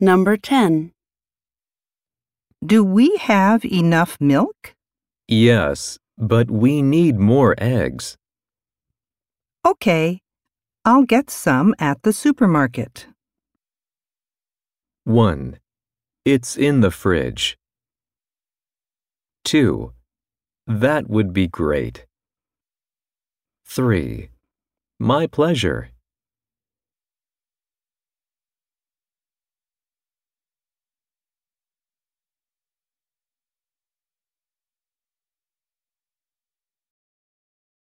Number 10. Do we have enough milk? Yes, but we need more eggs. Okay, I'll get some at the supermarket. 1. It's in the fridge. 2. That would be great. 3. My pleasure.